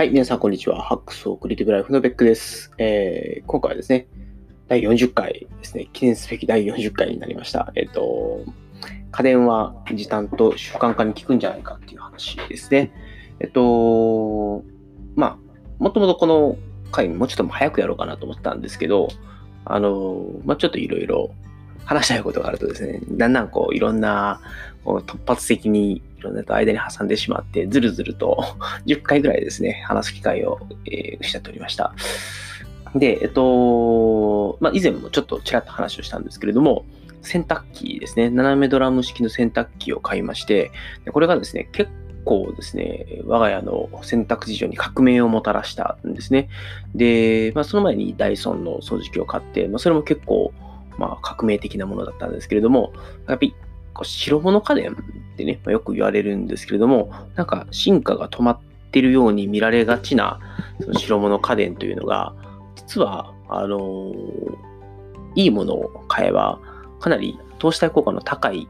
はい、皆さん、こんにちは。ハックスオクリティブライフのベックです。えー、今回はですね、第40回ですね、記念すべき第40回になりました。えっ、ー、と、家電は時短と習慣化に効くんじゃないかっていう話ですね。えっ、と、まあ、もともとこの回もうちょっと早くやろうかなと思ったんですけど、あの、まあ、ちょっといろいろ話したいことがあるとですね、だんだんこういろんなこう突発的にいろんなと間に挟んでしまって、ずるずると 10回ぐらいですね、話す機会を、えー、失っておりました。で、えっと、まあ、以前もちょっとちらっと話をしたんですけれども、洗濯機ですね、斜めドラム式の洗濯機を買いまして、これがですね、結構ですね、我が家の洗濯事情に革命をもたらしたんですね。で、まあ、その前にダイソンの掃除機を買って、まあ、それも結構、まあ、革命的なものだったんですけれども、やっぱりこう白物家電ってね、まあ、よく言われるんですけれども、なんか進化が止まってるように見られがちなその白物家電というのが、実は、あのー、いいものを買えば、かなり投資対効果の高い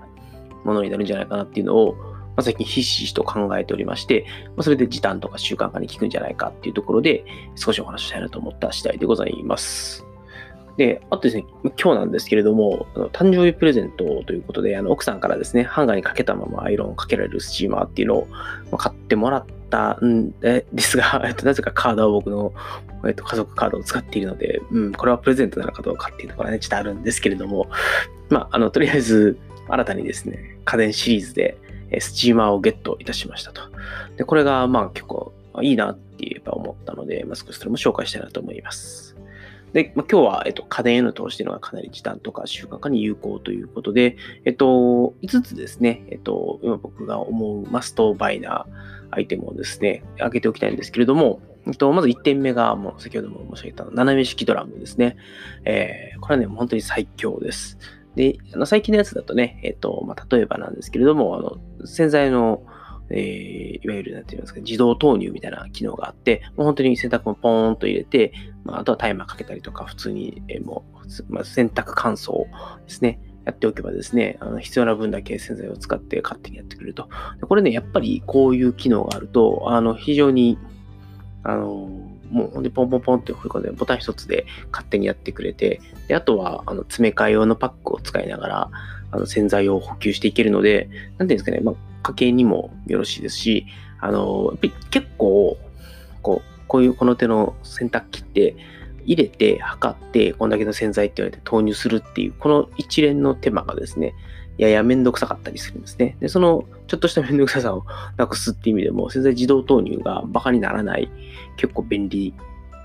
ものになるんじゃないかなっていうのを、まあ、最近ひしひしと考えておりまして、ま、それで時短とか習慣化に効くんじゃないかっていうところで、少しお話ししたいなと思った次第でございます。で、あとですね、今日なんですけれども、あの誕生日プレゼントということで、あの奥さんからですね、ハンガーにかけたままアイロンをかけられるスチーマーっていうのを買ってもらったんですが、えっと、なぜかカードは僕の、えっと、家族カードを使っているので、うん、これはプレゼントなのかどうかっていうところはね、ちょっとあるんですけれども、まあ、あの、とりあえず、新たにですね、家電シリーズで、スチーマーをゲットいたしましたと。で、これが、まあ結構いいなって言えば思ったので、まあ、少しそれも紹介したいなと思います。で、まあ、今日は、えっと、家電への投資というのがかなり時短とか習慣化に有効ということで、えっと、5つですね、えっと、今僕が思うマストバイなアイテムをですね、挙げておきたいんですけれども、えっと、まず1点目が、もう先ほども申し上げた斜め式ドラムですね。えー、これはね、本当に最強です。で、あの最近のやつだとね、えっと、まあ、例えばなんですけれども、あの、洗剤のえー、いわゆる、なんて言いますか、自動投入みたいな機能があって、もう本当に洗濯物ポーンと入れて、まあ、あとはタイマーかけたりとか、普通に、えー、もう、まあ、洗濯乾燥ですね、やっておけばですね、あの必要な分だけ洗剤を使って勝手にやってくれると。これね、やっぱりこういう機能があると、あの、非常に、あの、もうほんでポンポンポンって振り込んで、ボタン一つで勝手にやってくれて、で、あとは、あの、詰め替え用のパックを使いながら、あの洗剤を補給していけるので、なんていうんですかね、まあ、家計にもよろしいですし、あの、やっぱり結構、こう、こういうこの手の洗濯機って、入れて、測って、こんだけの洗剤って言われて投入するっていう、この一連の手間がですね、ややめんどくさかったりするんですね。で、そのちょっとしためんどくささをなくすっていう意味でも、洗剤自動投入がバカにならない、結構便利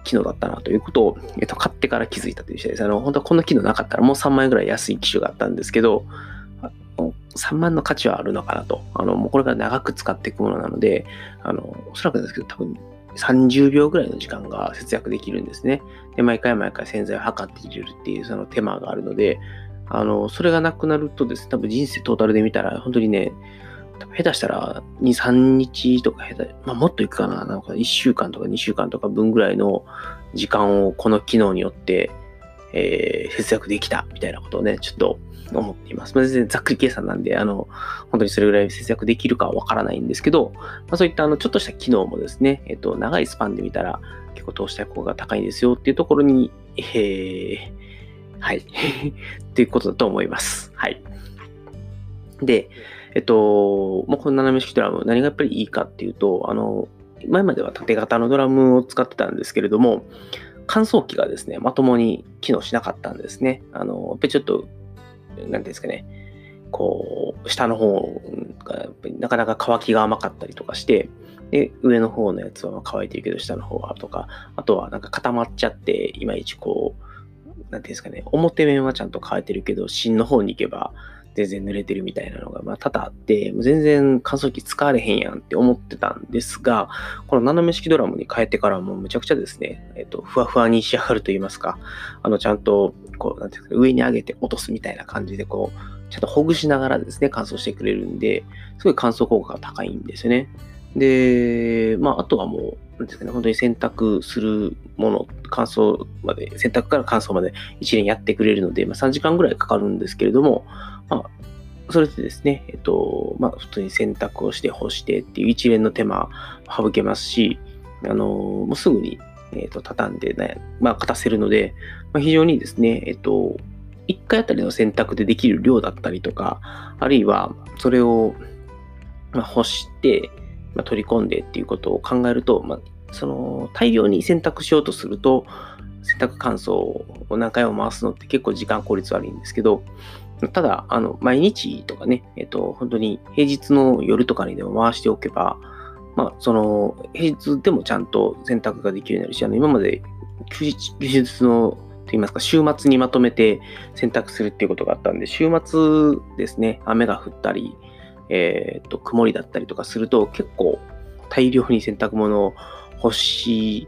機能だったなということを、えっと、買ってから気づいたという試合です。あの、本当はこんな機能なかったらもう3万円ぐらい安い機種があったんですけど、3万の価値はあるのかなと。あの、もうこれから長く使っていくものなので、あの、おそらくですけど、多分30秒ぐらいの時間が節約できるんですね。で、毎回毎回洗剤を測って入れるっていうその手間があるので、あの、それがなくなるとですね、多分人生トータルで見たら、本当にね、下手したら2、3日とか下手、まあ、もっといくかな、なんか1週間とか2週間とか分ぐらいの時間をこの機能によって、えー、節約できたみたいなことをね、ちょっと思っています。まあ、全然ざっくり計算なんで、あの、本当にそれぐらい節約できるかはわからないんですけど、まあ、そういったあの、ちょっとした機能もですね、えっと、長いスパンで見たら結構投資対効果が高いんですよっていうところに、えー、はい。っていうことだと思います。はい。で、えっと、もうこの斜め式ドラム、何がやっぱりいいかっていうと、あの、前までは縦型のドラムを使ってたんですけれども、乾燥機がですね、まともに機能しなかったんですね。あの、やっぱりちょっと、なんていうんですかね、こう、下の方が、なかなか乾きが甘かったりとかして、で、上の方のやつは乾いてるけど、下の方はとか、あとはなんか固まっちゃって、いまいちこう、なんていうんですかね、表面はちゃんと乾いてるけど、芯の方に行けば、全然濡れてるみたいなのが、まあ、多々あって、全然乾燥機使われへんやんって思ってたんですが、この斜め式ドラムに変えてからもうむちゃくちゃですね、えっ、と、ふわふわに仕上がると言いますか、あの、ちゃんと、こう、なんていうか、上に上げて落とすみたいな感じで、こう、ちゃんとほぐしながらですね、乾燥してくれるんで、すごい乾燥効果が高いんですよね。で、まあ、あとはもう、なんですかね、本当に洗濯するもの、乾燥まで、洗濯から乾燥まで一連やってくれるので、まあ、3時間ぐらいかかるんですけれども、まあ、それでですね、えっと、まあ、普通に洗濯をして干してっていう一連の手間省けますし、あのもうすぐに、えっ、と、畳んでね、まあ、片せるので、まあ、非常にですね、えっ、と、1回あたりの選択でできる量だったりとか、あるいはそれを干して、まあ、取り込んでっていうことを考えると、まあ、その大量に選択しようとすると、洗濯乾燥を何回も回すのって結構時間効率悪いんですけど、ただ、あの、毎日とかね、えっと、本当に平日の夜とかにでも回しておけば、まあ、その、平日でもちゃんと洗濯ができるようになるし、あの、今まで休日、休日のと言いますか、週末にまとめて洗濯するっていうことがあったんで、週末ですね、雨が降ったり、えっ、と、曇りだったりとかすると、結構大量に洗濯物を干し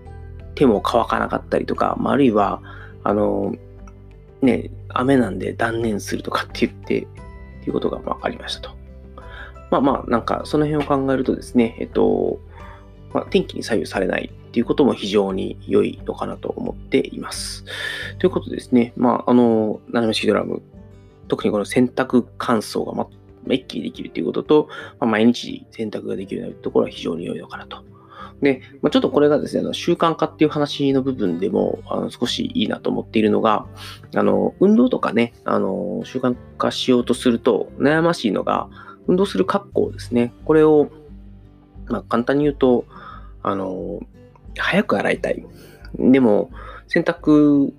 ても乾かなかったりとか、まあ、あるいは、あの、ね、雨なんで断念するとかって言って、っていうことがまありましたと。まあまあ、なんかその辺を考えるとですね、えっと、まあ、天気に左右されないっていうことも非常に良いのかなと思っています。ということですね、まあ、あの、斜め式ドラム、特にこの洗濯乾燥が、ま、一気にできるということと、まあ、毎日洗濯ができるようなところは非常に良いのかなと。で、まあ、ちょっとこれがですね、あの習慣化っていう話の部分でもあの少しいいなと思っているのが、あの運動とかね、あの習慣化しようとすると悩ましいのが、運動する格好ですね。これを、まあ、簡単に言うと、あの、早く洗いたい。でも、洗濯、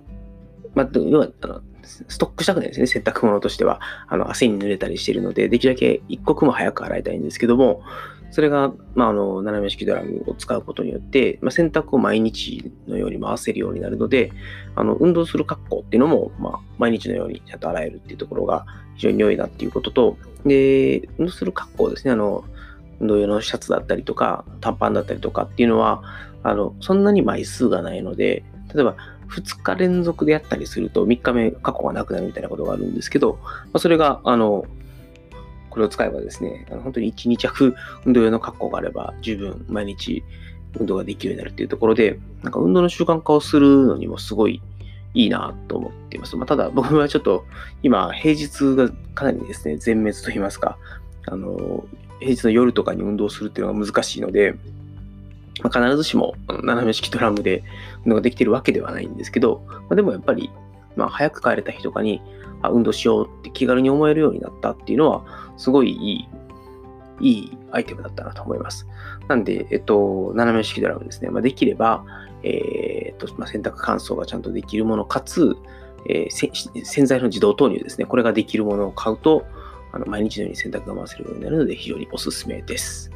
まあ、要は、あの、ストックしたくないですね、洗濯物としては。あの、汗に濡れたりしているので、できるだけ一刻も早く洗いたいんですけども、それが、まあ、あの、斜め式ドラムを使うことによって、まあ、洗濯を毎日のように回せるようになるので、あの、運動する格好っていうのも、まあ、毎日のようにちゃんと洗えるっていうところが非常に良いなっていうことと、で、運動する格好ですね、あの、運動用のシャツだったりとか、短パンだったりとかっていうのは、あの、そんなに枚数がないので、例えば、2日連続でやったりすると、3日目、過去がなくなるみたいなことがあるんですけど、まあ、それが、あの、これを使えばですね、あの本当に1、2着運動用の格好があれば、十分毎日運動ができるようになるっていうところで、なんか運動の習慣化をするのにもすごいいいなと思っています。まあ、ただ、僕はちょっと今、平日がかなりですね、全滅と言いますか、あの、平日の夜とかに運動するっていうのが難しいので、まあ、必ずしも斜め式ドラムで運動ができてるわけではないんですけど、まあ、でもやっぱり、まあ、早く帰れた日とかに、あ、運動しようって気軽に思えるようになったっていうのは、すごいいい、いいアイテムだったなと思います。なんで、えっと、斜め式ドラムですね。まあ、できれば、えー、っと、まあ、洗濯乾燥がちゃんとできるもの、かつ、えー、洗剤の自動投入ですね。これができるものを買うと、あの毎日のように洗濯が回せるようになるので、非常におすすめです。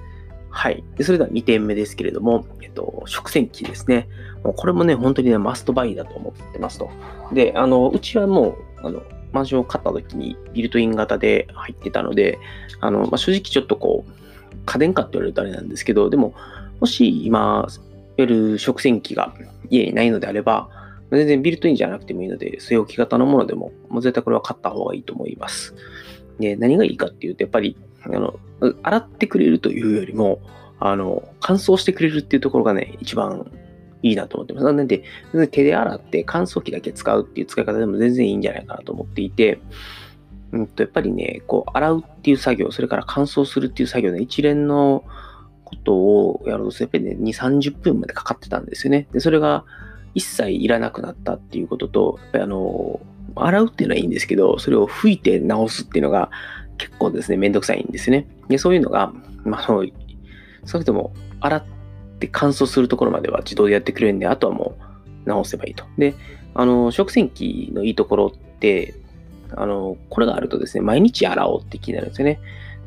はい。でそれでは2点目ですけれども、えっと、食洗機ですね。もうこれもね、本当にね、マストバイだと思ってますと。で、あの、うちはもう、あの、マンションを買った時にビルトイン型で入ってたので、あの、まあ、正直ちょっとこう、家電かって言われるとあれなんですけど、でも、もし今、いわゆる食洗機が家にないのであれば、全然ビルトインじゃなくてもいいので、据え置き型のものでも、もう絶対これは買った方がいいと思います。で、何がいいかっていうと、やっぱり、あの、洗ってくれるというよりも、あの、乾燥してくれるっていうところがね、一番いいなと思ってます。なので、手で洗って乾燥機だけ使うっていう使い方でも全然いいんじゃないかなと思っていて、うんと、やっぱりね、こう、洗うっていう作業、それから乾燥するっていう作業の一連のことをやろうとすると、やっぱりね、2、30分までかかってたんですよね。で、それが一切いらなくなったっていうことと、やっぱりあの、洗うっていうのはいいんですけど、それを拭いて直すっていうのが結構ですね、めんどくさいんですね。で、そういうのが、まあ、あの、それとも洗って乾燥するところまでは自動でやってくれるんで、あとはもう直せばいいと。で、あの、食洗機のいいところって、あの、これがあるとですね、毎日洗おうって気になるんですよね。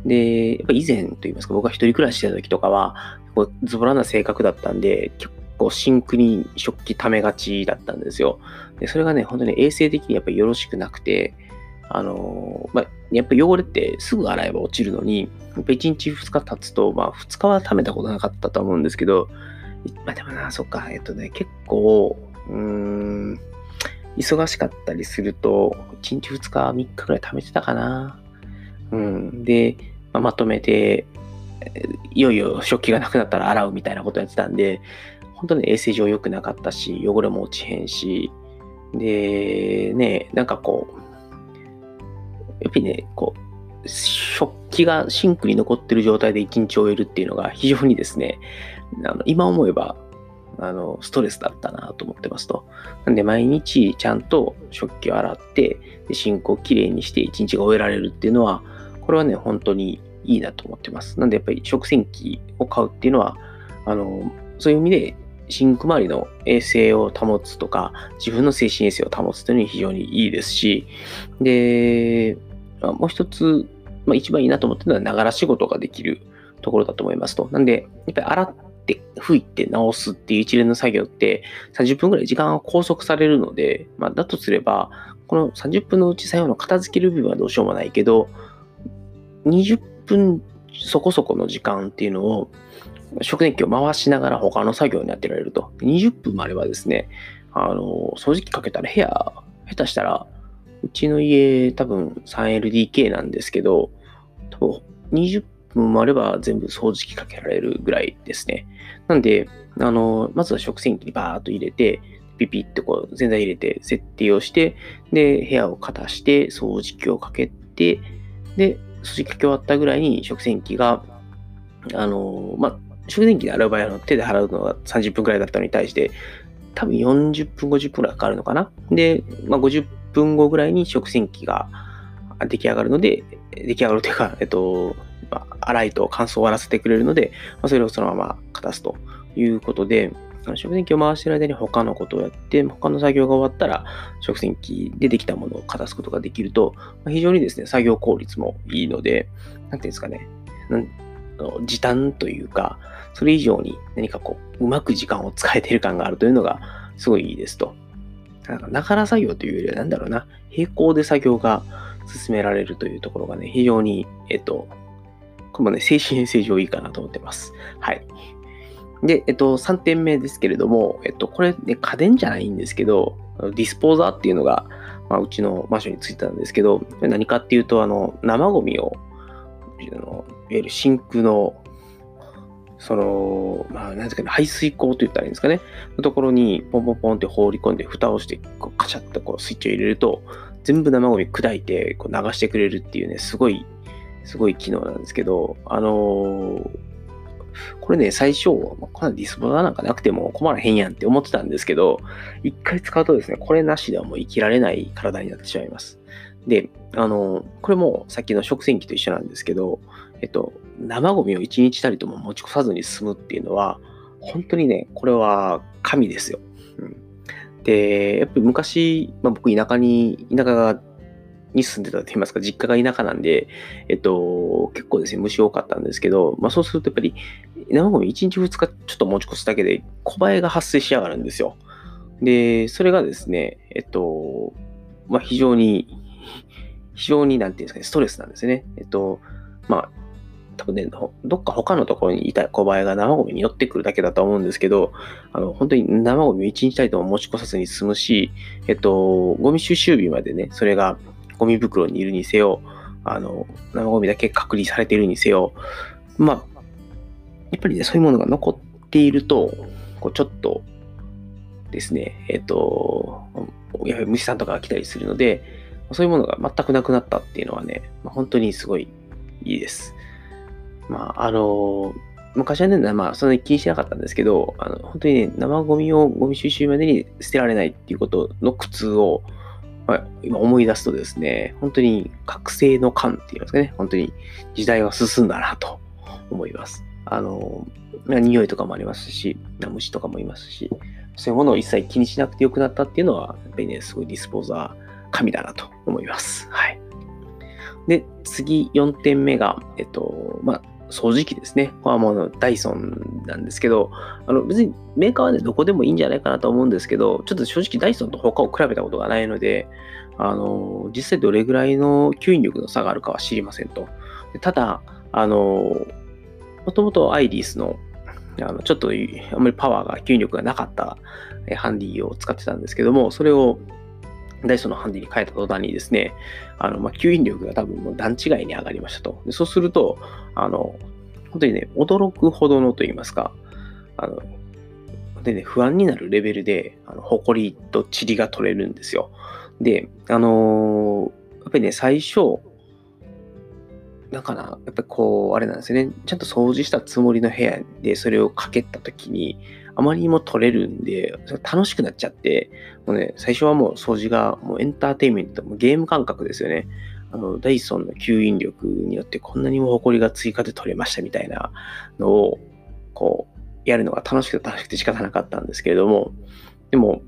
で、やっぱ以前と言いますか、僕が一人暮らししてた時とかは、ズボラな性格だったんで、結構シンクに食器溜めがちだったんですよ。で、それがね、本当に衛生的にやっぱりよろしくなくて、あのまあ、やっぱ汚れってすぐ洗えば落ちるのに、やっぱ1日2日経つと、まあ2日は溜めたことなかったと思うんですけど、まあでもな、そっか、えっとね、結構、うーん、忙しかったりすると、1日2日、3日くらい貯めてたかな。うん。で、まあ、まとめて、いよいよ食器がなくなったら洗うみたいなことやってたんで、本当に衛生上良くなかったし、汚れも落ちへんし、で、ね、なんかこう、やっぱりね、こう、食器がシンクに残ってる状態で一日終えるっていうのが非常にですね、あの今思えばあの、ストレスだったなと思ってますと。なんで、毎日ちゃんと食器を洗って、でシンクをきれいにして一日が終えられるっていうのは、これはね、本当にいいなと思ってます。なんで、やっぱり食洗機を買うっていうのは、あの、そういう意味で、シンク周りの衛生を保つとか、自分の精神衛生を保つというのに非常にいいですし、で、もう一つ、まあ、一番いいなと思ってるのは、ながら仕事ができるところだと思いますと。なんで、やっぱり洗って、拭いて直すっていう一連の作業って30分ぐらい時間が拘束されるので、まあ、だとすれば、この30分のうち最後の片付ける部分はどうしようもないけど、20分そこそこの時間っていうのを食電機を回しながら他の作業にやってられると。20分もあればですね、あの、掃除機かけたら部屋、下手したら、うちの家多分 3LDK なんですけど、多分20分もあれば全部掃除機かけられるぐらいですね。なんで、あの、まずは食洗機にバーっと入れて、ピピってこう全体入れて設定をして、で、部屋を片して掃除機をかけて、で、掃除機かけ終わったぐらいに食洗機が、あの、まあ、食洗機で洗う場合は手で払うのが30分くらいだったのに対して、多分40分、50分くらいかかるのかな。で、まあ、50分後ぐらいに食洗機が出来上がるので、出来上がるというか、えっと、洗いと乾燥を終わらせてくれるので、まあ、それをそのまま片すということで、食洗機を回してる間に他のことをやって、他の作業が終わったら、食洗機でできたものを片すことができると、非常にですね、作業効率もいいので、なんていうんですかね、時短というか、それ以上に何かこう、うまく時間を使えている感があるというのが、すごいいいですと。なんか、ながら作業というよりは、なんだろうな、並行で作業が進められるというところがね、非常に、えっと、これもね、精神衛生上いいかなと思ってます。はい。で、えっと、3点目ですけれども、えっと、これね、家電じゃないんですけど、ディスポーザーっていうのが、まあ、うちのマンションについてたんですけど、何かっていうと、あの、生ゴミを、わゆるシンクの、その、まあ、なんですかね、排水口と言ったらいいんですかね、のところにポンポンポンって放り込んで、蓋をして、こうカチャッとこうスイッチを入れると、全部生ゴミ砕いてこう流してくれるっていうね、すごい、すごい機能なんですけど、あのー、これね、最初、こんなりディスプラなんかなくても困らへんやんって思ってたんですけど、一回使うとですね、これなしではもう生きられない体になってしまいます。で、あの、これもさっきの食洗機と一緒なんですけど、えっと、生ゴミを一日たりとも持ち越さずに済むっていうのは、本当にね、これは神ですよ。うん、で、やっぱり昔、まあ、僕田舎に、田舎に住んでたと言いますか、実家が田舎なんで、えっと、結構ですね、虫多かったんですけど、まあそうするとやっぱり、生ゴミ1日2日ちょっと持ち越すだけで小映えが発生しやがるんですよ。で、それがですね、えっと、まあ非常に、非常になんていうんですかね、ストレスなんですね。えっと、まあ、多分ね、どっか他のところにいた小映えが生ゴミに寄ってくるだけだと思うんですけど、あの、本当に生ゴミを1日たりとも持ち越さずに済むし、えっと、ゴミ収集日までね、それがゴミ袋にいるにせよ、あの、生ゴミだけ隔離されているにせよ、まあ、やっぱりね、そういうものが残っていると、こうちょっとですね、えっ、と、やはり虫さんとかが来たりするので、そういうものが全くなくなったっていうのはね、本当にすごいいいです。まあ、あの、昔はね、まあ、そんなに気にしなかったんですけど、あの本当にね、生ゴミをゴミ収集までに捨てられないっていうことの苦痛を、まあ、今思い出すとですね、本当に覚醒の感っていいますかね、本当に時代は進んだなと思います。あの、匂いとかもありますし、虫とかもいますし、そういうものを一切気にしなくてよくなったっていうのは、やっぱりね、すごいディスポーザー神だなと思います。はい。で、次4点目が、えっと、まあ、掃除機ですね。これはもうダイソンなんですけど、あの別にメーカーはね、どこでもいいんじゃないかなと思うんですけど、ちょっと正直ダイソンと他を比べたことがないので、あの、実際どれぐらいの吸引力の差があるかは知りませんと。ただ、あの、もともとアイリスの、あのちょっとあんまりパワーが、吸引力がなかったハンディを使ってたんですけども、それをダイソンのハンディに変えた途端にですね、あの、まあ、吸引力が多分もう段違いに上がりましたと。でそうすると、あの、本当にね、驚くほどのと言いますか、あの、でね、不安になるレベルで、あの、埃と塵が取れるんですよ。で、あのー、やっぱりね、最初、だから、やっぱりこう、あれなんですよね。ちゃんと掃除したつもりの部屋でそれをかけたときに、あまりにも取れるんで、楽しくなっちゃって、もうね、最初はもう掃除がもうエンターテインメント、もゲーム感覚ですよね。あの、ダイソンの吸引力によってこんなにも埃が追加で取れましたみたいなのを、こう、やるのが楽しくて楽しくて仕方なかったんですけれども、でも、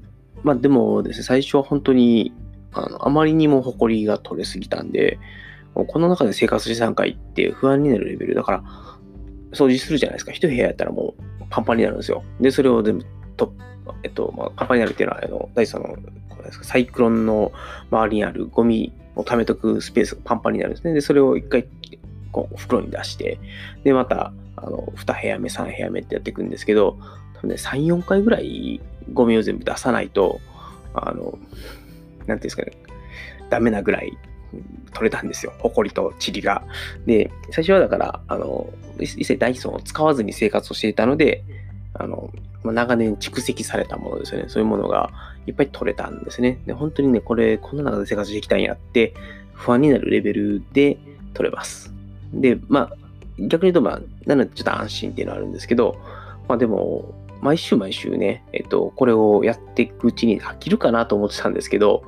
まあでもですね、最初は本当に、あのあまりにも埃が取れすぎたんで、この中で生活資産会って不安になるレベルだから、掃除するじゃないですか。一部屋やったらもうパンパンになるんですよ。で、それを全部と、えっと、まあ、パンパンになるっていうのは、あの、ダイソンの、サイクロンの周りにあるゴミを貯めとくスペースがパンパンになるんですね。で、それを一回、こう、袋に出して、で、また、あの、2部屋目、3部屋目ってやっていくんですけど、多分ね、3、4回ぐらいゴミを全部出さないと、あの、なんていうんですかね、ダメなぐらい取れたんですよ。ほこりと塵が。で、最初はだから、あの、一切ダイソンを使わずに生活をしていたので、あの、長年蓄積されたものですよね。そういうものがいっぱい取れたんですね。で、本当にね、これ、こんな中で生活してきたんやって、不安になるレベルで取れます。で、まあ、逆に言うと、まあ、なのでちょっと安心っていうのはあるんですけど、まあでも、毎週毎週ね、えっと、これをやっていくうちに飽きるかなと思ってたんですけど、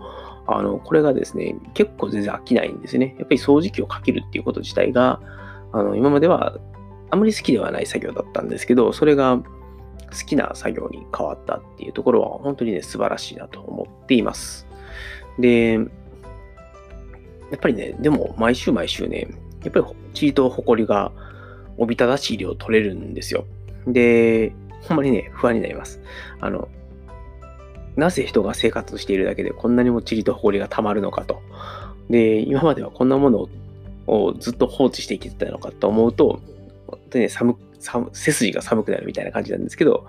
あの、これがですね、結構全然飽きないんですね。やっぱり掃除機をかけるっていうこと自体が、あの、今まではあまり好きではない作業だったんですけど、それが好きな作業に変わったっていうところは本当にね、素晴らしいなと思っています。で、やっぱりね、でも毎週毎週ね、やっぱりチートホコリがおびただしい量取れるんですよ。で、ほんまにね、不安になります。あの、なぜ人が生活しているだけでこんなにも塵と埃が溜まるのかと。で、今まではこんなものをずっと放置していけてたのかと思うと、本当にね、寒寒背筋が寒くなるみたいな感じなんですけど、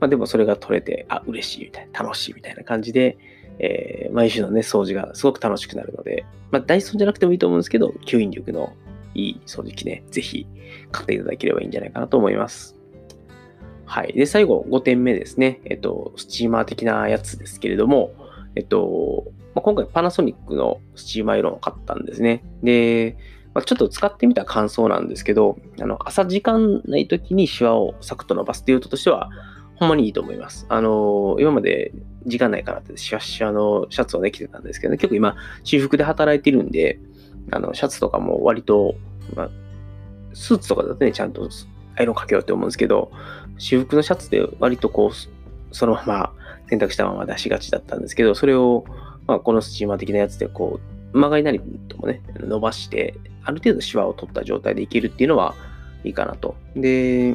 まあ、でもそれが取れて、あ、嬉しいみたいな、楽しいみたいな感じで、えー、毎週のね、掃除がすごく楽しくなるので、まあ、ダイソンじゃなくてもいいと思うんですけど、吸引力のいい掃除機ね、ぜひ買っていただければいいんじゃないかなと思います。はい。で、最後、5点目ですね。えっと、スチーマー的なやつですけれども、えっと、まあ、今回パナソニックのスチーマーアイロンを買ったんですね。で、まあ、ちょっと使ってみた感想なんですけど、あの、朝時間ない時にシワをサクッと伸ばすっていうこととしては、ほんまにいいと思います。あの、今まで時間ないからってシワシワのシャツをね、着てたんですけど、ね、結構今、私服で働いてるんで、あの、シャツとかも割と、まあ、スーツとかだとね、ちゃんとアイロンかけようって思うんですけど、私服のシャツで割とこう、そのまま洗濯したまま出しがちだったんですけど、それを、まあ、このスチーマー的なやつでこう、曲がりなりともね、伸ばして、ある程度シワを取った状態でいけるっていうのはいいかなと。で、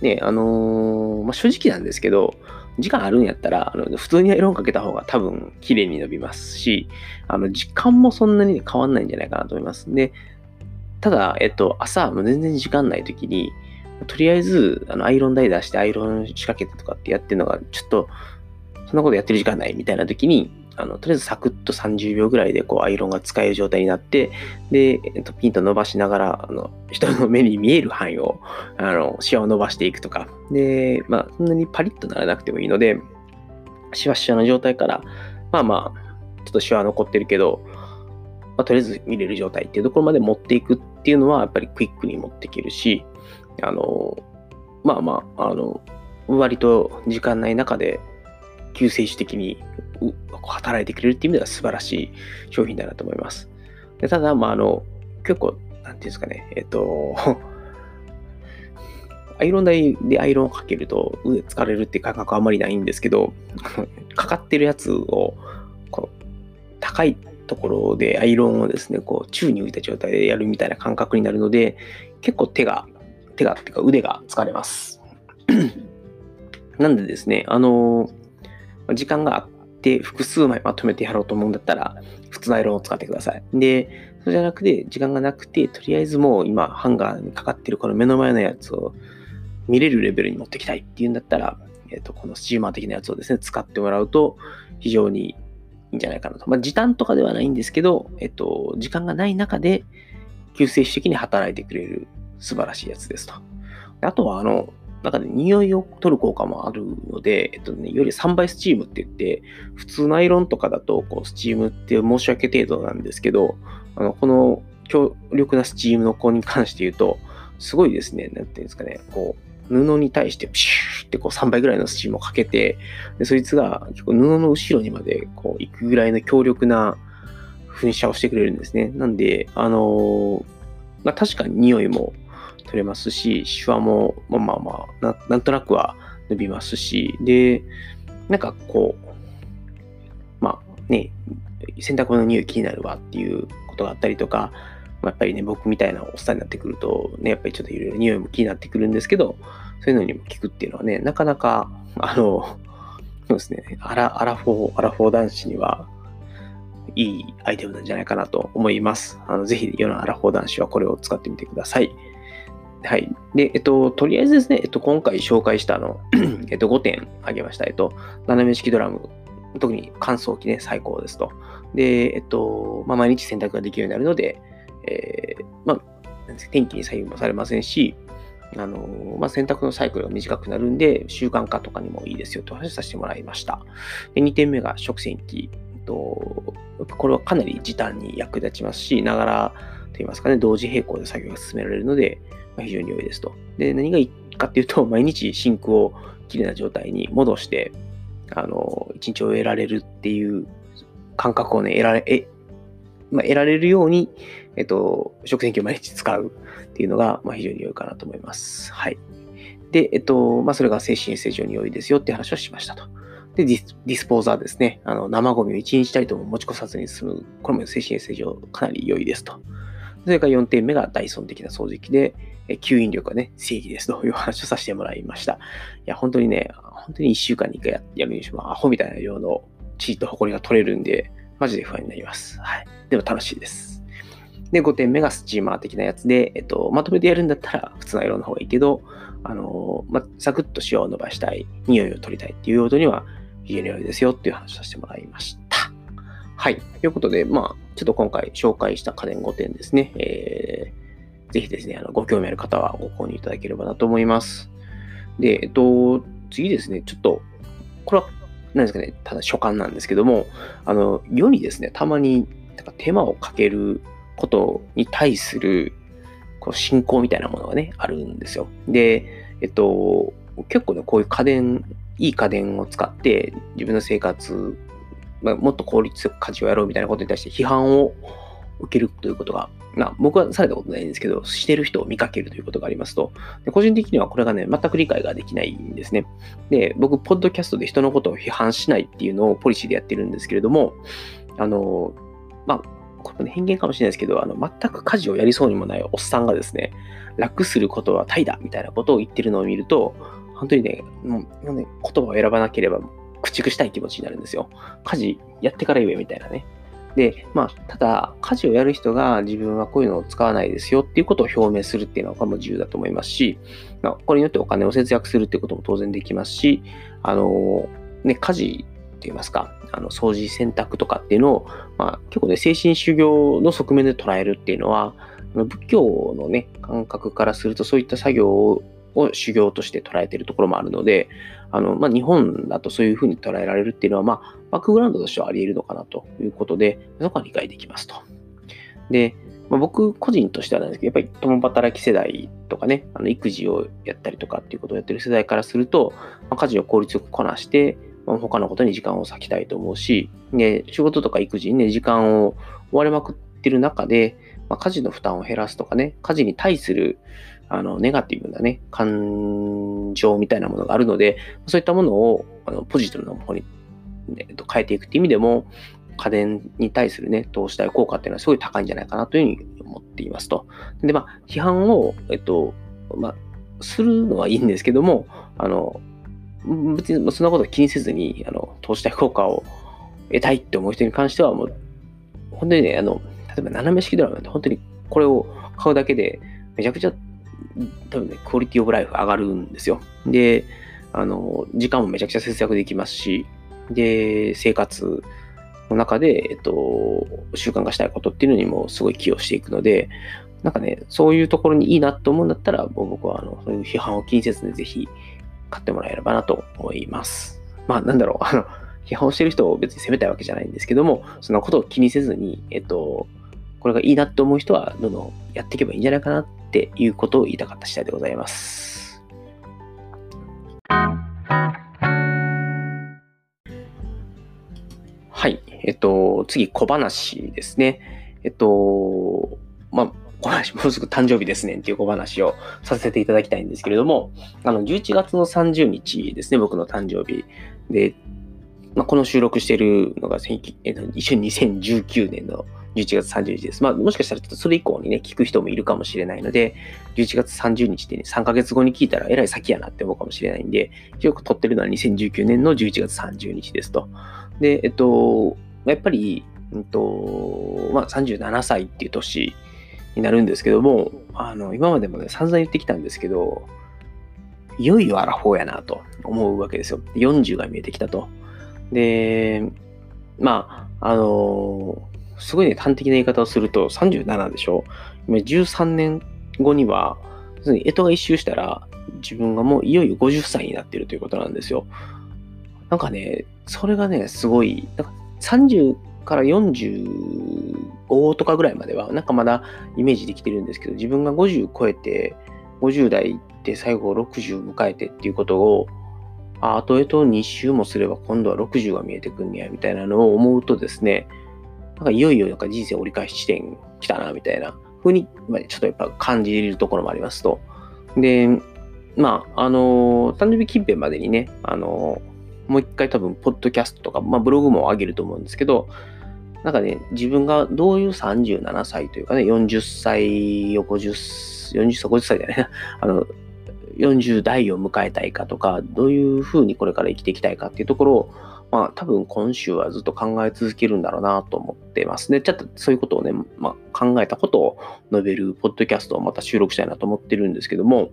ね、あのー、まあ、正直なんですけど、時間あるんやったら、あの普通にアイロンかけた方が多分綺麗に伸びますし、あの時間もそんなに変わんないんじゃないかなと思います。で、ただ、えっと、朝、もう全然時間ない時に、とりあえず、あの、アイロン台出してアイロン仕掛けてとかってやってるのが、ちょっと、そんなことやってる時間ないみたいな時に、あの、とりあえずサクッと30秒ぐらいで、こう、アイロンが使える状態になって、で、えっと、ピンと伸ばしながら、あの、人の目に見える範囲を、あの、シワを伸ばしていくとか、で、まあ、そんなにパリッとならなくてもいいので、シワシワの状態から、まあまあ、ちょっとシワ残ってるけど、まあ、とりあえず見れる状態っていうところまで持っていくっていうのは、やっぱりクイックに持っていけるし、あの、まあまあ、あの、割と時間ない中で救世主的に働いてくれるっていう意味では素晴らしい商品だなと思います。でただ、まあ、あの、結構、なんていうんですかね、えっと、アイロン台でアイロンをかけると腕疲れるって感覚はあまりないんですけど、かかってるやつを、こう、高いところでアイロンをですね、こう、宙に浮いた状態でやるみたいな感覚になるので、結構手が手が、っていうか腕が疲れます。なんでですね、あのー、時間があって複数枚まとめてやろうと思うんだったら、普通のアイロンを使ってください。で、そうじゃなくて、時間がなくて、とりあえずもう今、ハンガーにかかってるこの目の前のやつを見れるレベルに持ってきたいっていうんだったら、えっ、ー、と、このスチーマー的なやつをですね、使ってもらうと非常にいいんじゃないかなと。まあ、時短とかではないんですけど、えっ、と、時間がない中で救世主的に働いてくれる素晴らしいやつですと。あとは、あの、中で匂いを取る効果もあるので、えっとね、より3倍スチームって言って、普通のアイロンとかだと、こう、スチームって申し訳程度なんですけど、あの、この強力なスチームの子に関して言うと、すごいですね、なんていうんですかね、こう、布に対してプシューってこう3倍ぐらいのスチームをかけて、でそいつが結構布の後ろにまでこう行くぐらいの強力な噴射をしてくれるんですね。なんで、あのー、まあ、確かに匂いも取れますし、シワも、まあまあまあな、なんとなくは伸びますし、で、なんかこう、まあね、洗濯物の匂い気になるわっていうことがあったりとか、ま、やっぱりね、僕みたいなおっさんになってくると、ね、やっぱりちょっといろいろ匂いも気になってくるんですけど、そういうのにも効くっていうのはね、なかなか、あの、そうですね、アラアラフォー、アラフォー男子には、いいアイテムなんじゃないかなと思います。あのぜひ、世のアラフォー男子はこれを使ってみてください。はい。で、えっと、とりあえずですね、えっと、今回紹介したあの、えっと、5点あげました。えっと、斜め式ドラム、特に乾燥機ね、最高ですと。で、えっと、まあ、毎日洗濯ができるようになるので、えー、まあ、天気に左右もされませんし、あのまあ、洗濯のサイクルが短くなるんで、習慣化とかにもいいですよと話させてもらいました。で2点目が食洗機。とこれはかなり時短に役立ちますし、ながらといいますかね、同時並行で作業が進められるので、非常に良いですと。で、何がいいかっていうと、毎日シンクをきれいな状態に戻して、あの、一日を得られるっていう感覚をね、得られ、え、まあ、得られるように、えっと、食洗機を毎日使うっていうのが、まあ、非常に良いかなと思います。はい。で、えっと、まあ、それが精神衛生上に良いですよって話をしましたと。で、ディスディスポーザーですね。あの、生ゴミを1日たりとも持ち越さずに済む。これも精神衛生上かなり良いですと。それから4点目がダイソン的な掃除機で、吸引力がね、正義ですという話をさせてもらいました。いや、本当にね、本当に1週間に1回やるにしても、アホみたいな量の血と埃が取れるんで、マジで不安になります。はい。でも楽しいです。で、5点目がスチーマー的なやつで、えっと、まとめてやるんだったら普通の色の方がいいけど、あの、まサクッと塩を伸ばしたい、匂いを取りたいっていう用途には非常に良いですよっていう話をさせてもらいました。はい。ということで、まあ、ちょっと今回紹介した家電5点ですね。えーぜひですね、あのご興味ある方はご購入いただければなと思います。で、えっと、次ですね、ちょっと、これは、何ですかね、ただ所感なんですけども、あの、世にですね、たまに、なんか手間をかけることに対する、こう、信仰みたいなものがね、あるんですよ。で、えっと、結構ね、こういう家電、いい家電を使って、自分の生活、まあ、もっと効率よく家事をやろうみたいなことに対して批判を受けるということが、まあ、僕はされたことないんですけど、してる人を見かけるということがありますと、で個人的にはこれがね、全く理解ができないんですね。で、僕、ポッドキャストで人のことを批判しないっていうのをポリシーでやってるんですけれども、あの、まあ、これも、ね、偏見かもしれないですけど、あの、全く家事をやりそうにもないおっさんがですね、楽することは怠惰みたいなことを言ってるのを見ると、本当にね、もう、ね、言葉を選ばなければ駆逐したい気持ちになるんですよ。家事やってから言えみたいなね。で、まあ、ただ、家事をやる人が自分はこういうのを使わないですよっていうことを表明するっていうのは、も自由だと思いますし、まあ、これによってお金を節約するっていうことも当然できますし、あの、ね、家事って言いますか、あの掃除、洗濯とかっていうのを、まあ、結構ね、精神修行の側面で捉えるっていうのは、仏教のね、感覚からするとそういった作業をを修行として捉えているところもあるので、あの、まあ、日本だとそういうふうに捉えられるっていうのは、まあ、バックグラウンドとしてはあり得るのかなということで、そこは理解できますと。で、まあ、僕個人としてはなんですけど、やっぱり共働き世代とかね、あの育児をやったりとかっていうことをやってる世代からすると、まあ、家事を効率よくこなして、まあ、他のことに時間を割きたいと思うし、で、仕事とか育児にね、時間を追われまくってる中で、まあ、家事の負担を減らすとかね、家事に対するあの、ネガティブなね、感情みたいなものがあるので、そういったものをあのポジティブな方に、えっと、変えていくっていう意味でも、家電に対するね、投資対効果っていうのはすごい高いんじゃないかなというふうに思っていますと。で、まあ、批判を、えっと、まあ、するのはいいんですけども、あの、別にそんなこと気にせずに、あの、投資対効果を得たいって思う人に関しては、もう、本当にね、あの、例えば斜め式ドラマって本当にこれを買うだけで、めちゃくちゃ多分ね、クオリティオブライフ上がるんですよ。で、あの、時間もめちゃくちゃ節約できますし、で、生活の中で、えっと、習慣化したいことっていうのにもすごい寄与していくので、なんかね、そういうところにいいなと思うんだったら、僕はあのそういう批判を気にせずにぜひ買ってもらえればなと思います。まあ、なんだろう、あの、批判をしてる人を別に責めたいわけじゃないんですけども、そんなことを気にせずに、えっと、これがいいなって思う人は、どんどんやっていけばいいんじゃないかなっていうことを言いたかった次第でございます。はい。えっと、次、小話ですね。えっと、まあ、小話、もうすぐ誕生日ですねっていう小話をさせていただきたいんですけれども、あの、11月の30日ですね、僕の誕生日。で、まあ、この収録しているのが、えっと、一緒に2019年の11月30日です。まあ、もしかしたらちょっとそれ以降にね、聞く人もいるかもしれないので、11月30日でね、3ヶ月後に聞いたらえらい先やなって思うかもしれないんで、よく撮ってるのは2019年の11月30日ですと。で、えっと、やっぱり、うんと、まあ、37歳っていう年になるんですけども、あの、今までもね、散々言ってきたんですけど、いよいよアラフォーやなと思うわけですよ。40が見えてきたと。で、まあ、あのすごいね、端的な言い方をすると37でしょ？今13年後には、干支が一周したら、自分がもういよいよ50歳になってるということなんですよ。なんかね、それがね、すごい、なんか30から45とかぐらいまでは、なんかまだイメージできてるんですけど、自分が50超えて、50代って最後60迎えてっていうことを、あ、後へと2周もすれば今度は60が見えてくんねや、みたいなのを思うとですね、なんかいよいよなんか人生折り返し地点来たな、みたいな風に、ちょっとやっぱ感じるところもありますと。で、まあ、あのー、誕生日近辺までにね、あのー、もう一回多分、ポッドキャストとか、まあ、ブログも上げると思うんですけど、なんかね、自分がどういう37歳というかね、40歳を50、40歳、50歳じゃないな、あの、40代を迎えたいかとか、どういうふうにこれから生きていきたいかっていうところを、まあ多分今週はずっと考え続けるんだろうなと思ってますね。ちょっとそういうことをね、まあ、考えたことを述べるポッドキャストをまた収録したいなと思ってるんですけども、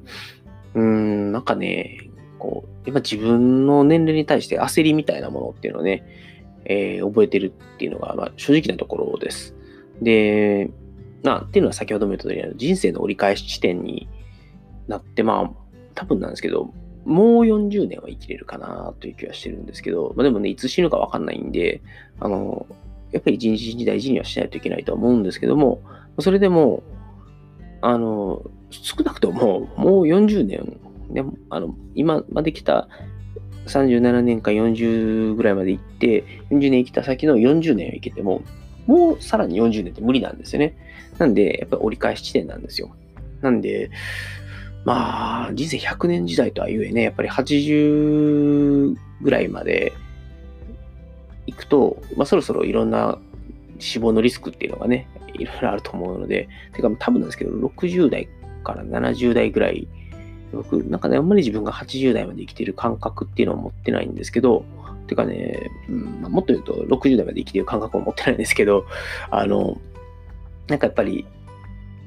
うーん、なんかね、こう、今自分の年齢に対して焦りみたいなものっていうのをね、えー、覚えてるっていうのが、まあ、正直なところです。で、まあ、っていうのは先ほども言った通り、人生の折り返し地点になって、まあ、多分なんですけど、もう40年は生きれるかなという気はしてるんですけど、まあ、でもね、いつ死ぬかわかんないんで、あの、やっぱり一日一日大事にはしないといけないと思うんですけども、それでも、あの、少なくとも、もう40年、ね、あの、今まで来た37年か40ぐらいまで行って、40年生きた先の40年を生きても、もうさらに40年って無理なんですよね。なんで、やっぱり折り返し地点なんですよ。なんで、まあ、人生100年時代とはゆえね、やっぱり80ぐらいまで行くと、まあ、そろそろいろんな死亡のリスクっていうのがね、いろいろあると思うので、てか多分なんですけど、60代から70代ぐらい、僕、なんかね、あんまり自分が80代まで生きてる感覚っていうのを持ってないんですけど、てかね、うんまあ、もっと言うと60代まで生きてる感覚を持ってないんですけど、あの、なんかやっぱり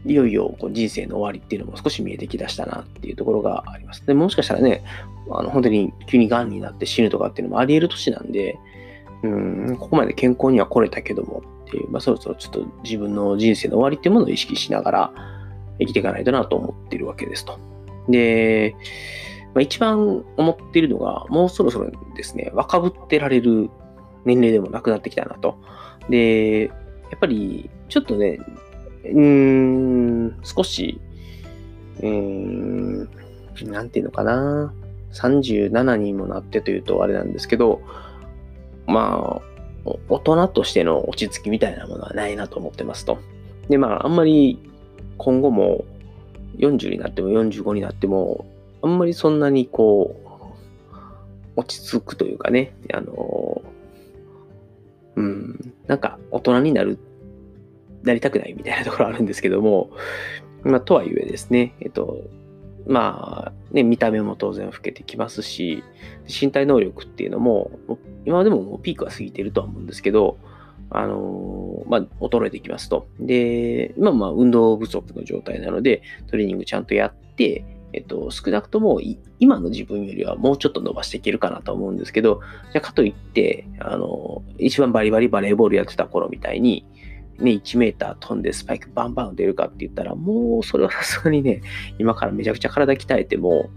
いよいよこう人生の終わりっていうのも少し見えてきだしたなっていうところがあります。でもしかしたらね、あの本当に急に癌になって死ぬとかっていうのもあり得る年なんで、うん、ここまで健康には来れたけどもっていう、まあ、そろそろちょっと自分の人生の終わりっていうものを意識しながら生きていかないとなと思っているわけですと。で、まあ、一番思っているのが、もうそろそろですね、若ぶってられる年齢でもなくなってきたなと。で、やっぱりちょっとね、うん、少し、うん、なんていうのかな。37にもなってというとあれなんですけど、まあ、大人としての落ち着きみたいなものはないなと思ってますと。で、まあ、あんまり今後も40になっても45になっても、あんまりそんなにこう、落ち着くというかね、あの、うん、なんか大人になるなりたくないみたいなところあるんですけども、まあ、とはいえですね、えっと、まあ、ね、見た目も当然老けてきますし、身体能力っていうのも、今でももうピークは過ぎてるとは思うんですけど、あのまあ、衰えてきますと。で、今まあ、運動不足の状態なので、トレーニングちゃんとやって、えっと、少なくとも今の自分よりはもうちょっと伸ばしていけるかなと思うんですけど、じゃかといって、あの、一番バリバリバレーボールやってた頃みたいに、ね、1メーター飛んでスパイクバンバン出るかって言ったら、もうそれはさすがにね、今からめちゃくちゃ体鍛えても、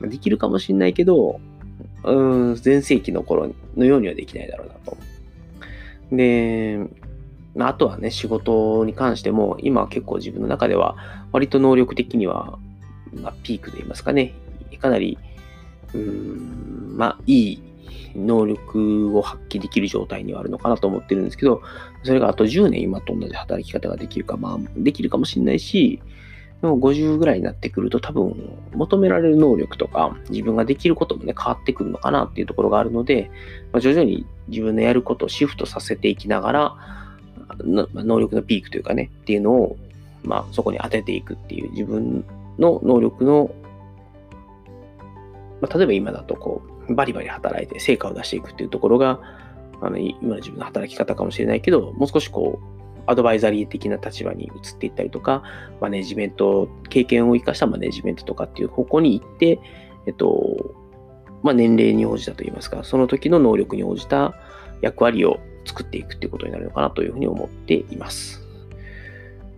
できるかもしんないけど、うん、前世紀の頃のようにはできないだろうなと。で、あ、とはね、仕事に関しても、今は結構自分の中では、割と能力的には、まあ、ピークといいますかね、かなり、うん、まあ、いい能力を発揮できる状態にはあるのかなと思ってるんですけど、それがあと10年今と同じ働き方ができるか、まあ、できるかもしれないし、でも50ぐらいになってくると多分求められる能力とか自分ができることもね変わってくるのかなっていうところがあるので、まあ、徐々に自分のやることをシフトさせていきながら、能力のピークというかね、っていうのを、まあ、そこに当てていくっていう自分の能力の、まあ、例えば今だとこう、バリバリ働いて成果を出していくっていうところが、あの今の自分の働き方かもしれないけど、もう少しこう、アドバイザリー的な立場に移っていったりとか、マネジメント、経験を生かしたマネジメントとかっていう方向に行って、えっと、まあ、年齢に応じたといいますか、その時の能力に応じた役割を作っていくっていうことになるのかなというふうに思っています。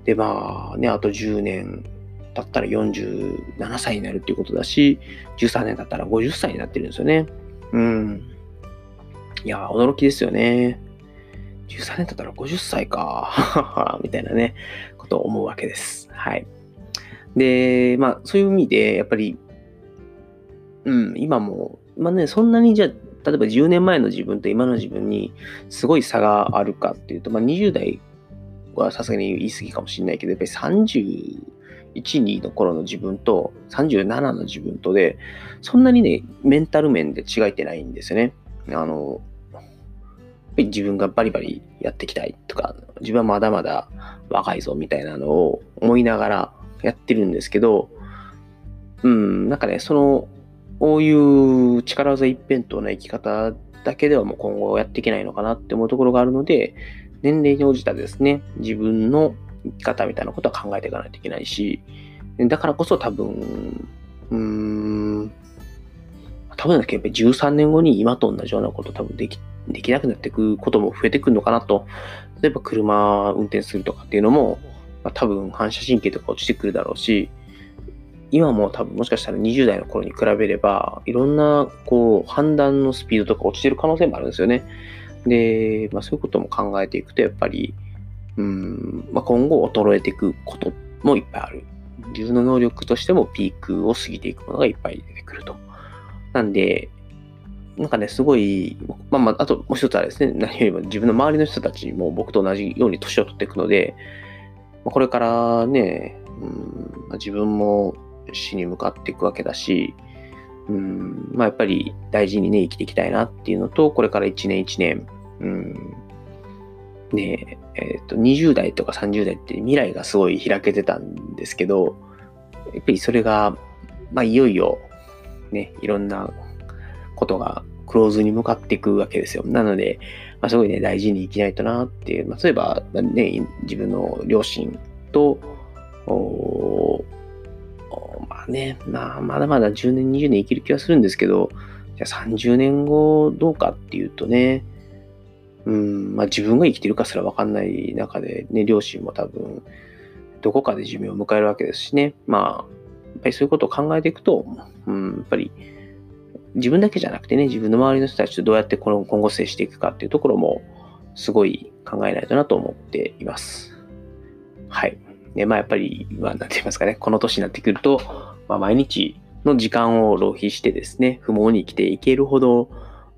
で、まあね、あと10年経ったら47歳になるっていうことだし、13年経ったら50歳になってるんですよね。うん。いや、驚きですよね。13年経ったら50歳か、みたいなね、ことを思うわけです。はい。で、まあ、そういう意味で、やっぱり、うん、今も、まあね、そんなにじゃあ、例えば10年前の自分と今の自分にすごい差があるかっていうと、まあ、20代はさすがに言い過ぎかもしれないけど、やっぱり31、12の頃の自分と37の自分とで、そんなにね、メンタル面で違いってないんですよね。あの、自分がバリバリやっていきたいとか、自分はまだまだ若いぞみたいなのを思いながらやってるんですけど、うん、なんかね、そのこういう力技一辺倒な生き方だけではもう今後やっていけないのかなって思うところがあるので、年齢に応じたですね、自分の生き方みたいなことは考えていかないといけないし、だからこそ多分、うーん、多分だけやっぱり13年後に今と同じようなこと多分でき、できなくなっていくことも増えてくるのかなと。例えば車運転するとかっていうのも、まあ、多分反射神経とか落ちてくるだろうし、今も多分もしかしたら20代の頃に比べれば、いろんなこう判断のスピードとか落ちてる可能性もあるんですよね。で、まあ、そういうことも考えていくと、やっぱり、うんまあ、今後衰えていくこともいっぱいある。自分の能力としてもピークを過ぎていくものがいっぱい出てくると。なんで、なんかね、すごい、まあまあ、あともう一つはですね、何よりも自分の周りの人たちも僕と同じように年を取っていくので、まあ、これからね、うんまあ、自分も死に向かっていくわけだし、うん、まあやっぱり大事にね、生きていきたいなっていうのと、これから1年1年、うん、ねえ、っ、ー、と、20代とか30代って未来がすごい開けてたんですけど、やっぱりそれが、まあいよいよ、ね、いろんなことがクローズに向かっていくわけですよ。なので、まあ、すごいね、大事に生きないとなっていう、まあ、例えば、ね、自分の両親と、まあね、まあ、まだまだ10年、20年生きる気はするんですけど、じゃあ30年後どうかっていうとね、うん、まあ自分が生きてるかすらわかんない中でね、両親も多分、どこかで寿命を迎えるわけですしね。まあ、やっぱりそういうことを考えていくと、うん、やっぱり自分だけじゃなくてね、自分の周りの人たちとどうやってこの今後接していくかっていうところも、すごい考えないとなと思っています。はい。ね、まあやっぱり、まあなんて言いますかね、この年になってくると、まあ毎日の時間を浪費してですね、不毛に生きていけるほど、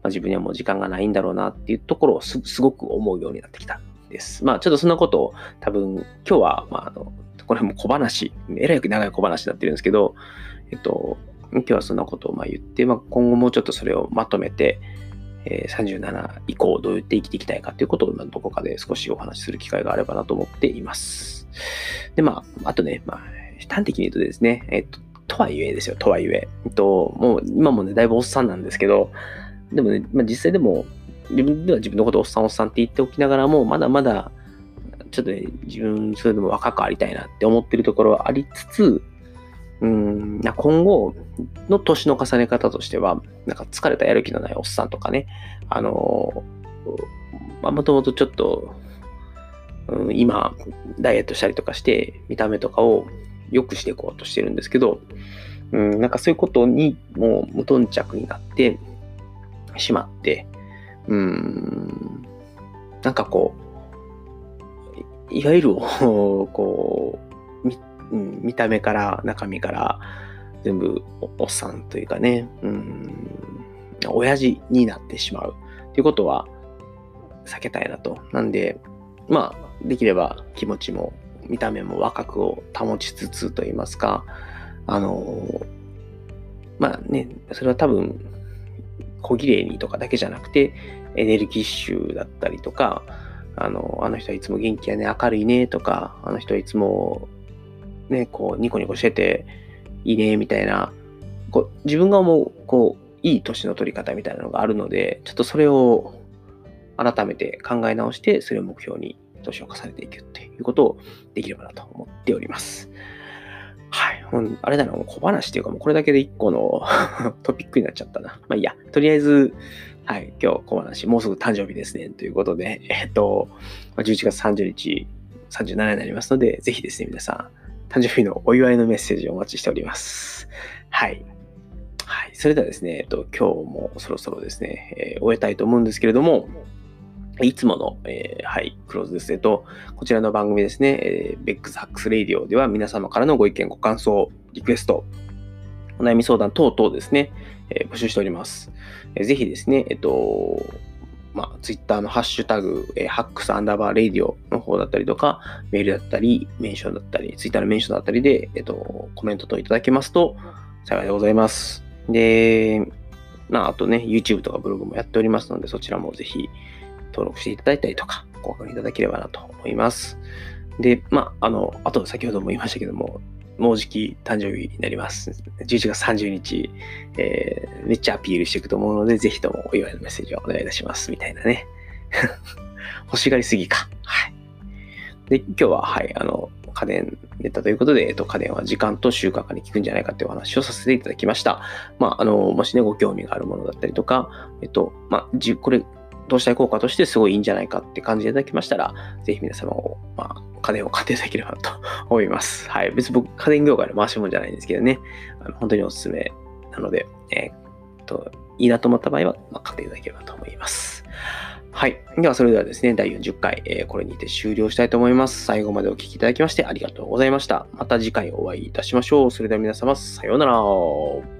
まあ、自分にはもう時間がないんだろうなっていうところをすごく思うようになってきたんです。まあちょっとそんなことを多分今日は、まああの、これも小話、えらく長い小話になってるんですけど、えっと、今日はそんなことをまあ言って、まあ、今後もうちょっとそれをまとめて、えー、37以降どうやって生きていきたいかということをどこかで少しお話しする機会があればなと思っています。で、まあ、あとね、まあ、端的に言うとですね、えっと、とはいえですよ、とはいえ。えっと、もう今もね、だいぶおっさんなんですけど、でもね、まあ、実際でも、自分では自分のことをおっさんおっさんって言っておきながらも、まだまだ、ちょっとね、自分、それでも若くありたいなって思ってるところはありつつ、うん、今後の年の重ね方としては、なんか疲れたやる気のないおっさんとかね、あの、まあ、もともとちょっと、うん、今、ダイエットしたりとかして、見た目とかを良くしていこうとしてるんですけど、うん、なんかそういうことにもう無頓着になってしまって、うん、なんかこう いわゆる、こう、見、た目から中身から全部おっさんというかね、うん、親父になってしまう。ということは避けたいなと。なんで、まあ、できれば気持ちも見た目も若くを保ちつつといいますか、あの、まあね、それは多分、小綺麗にとかだけじゃなくて、エネルギッシュだったりとか、あの、あの人はいつも元気やね、明るいねとか、あの人はいつもね、こう、ニコニコしてていいね、みたいな、こう、自分が思う、こう、いい年の取り方みたいなのがあるので、ちょっとそれを改めて考え直して、それを目標に年を重ねていくっていうことをできればなと思っております。はい。あれだな、もう小話っていうか、もうこれだけで一個の トピックになっちゃったな。まあいいや、とりあえず、はい、今日小話、もうすぐ誕生日ですね、ということで、えっと、11月30日、37になりますので、ぜひですね、皆さん、誕生日のお祝いのメッセージをお待ちしております。はい。はい。それではですね、えっと、今日もそろそろですね、えー、終えたいと思うんですけれども、いつもの、えー、はい、クローズです。えっと、こちらの番組ですね、えー、ベックスハックスレイディオでは皆様からのご意見、ご感想、リクエスト、お悩み相談等々ですね、えー、募集しております。えー、ぜひですね、えっと、まあ、ツイッターのハッシュタグ、えー、ハックスアンダーバーレイディオの方だったりとか、メールだったり、メンションだったり、ツイッターのメンションだったりで、えっと、コメントといただけますと幸いでございます。で、まあ、あとね、YouTube とかブログもやっておりますので、そちらもぜひ、登録していただいたりとか、ご確認いただければなと思います。で、まあ、あの、あと先ほども言いましたけども、もうじき誕生日になります。11月30日、えー、めっちゃアピールしていくと思うので、ぜひともお祝いのメッセージをお願いいたします。みたいなね。欲しがりすぎか。はい。で、今日は、はい、あの、家電ネタということで、えっと、家電は時間と習慣化に効くんじゃないかというお話をさせていただきました。まあ、あの、もしね、ご興味があるものだったりとか、えっと、まあ、じ、これ、投資対効果としてすごいいいんじゃないかって感じていただきましたら、ぜひ皆様を、まあ、家電を買っていただければと思います。はい。別に僕、家電業界の回し物じゃないんですけどね、あの本当におすすめなので、えー、っと、いいなと思った場合は、まあ、買っていただければと思います。はい。では、それではですね、第40回、えー、これにて終了したいと思います。最後までお聴きいただきましてありがとうございました。また次回お会いいたしましょう。それでは皆様、さようなら。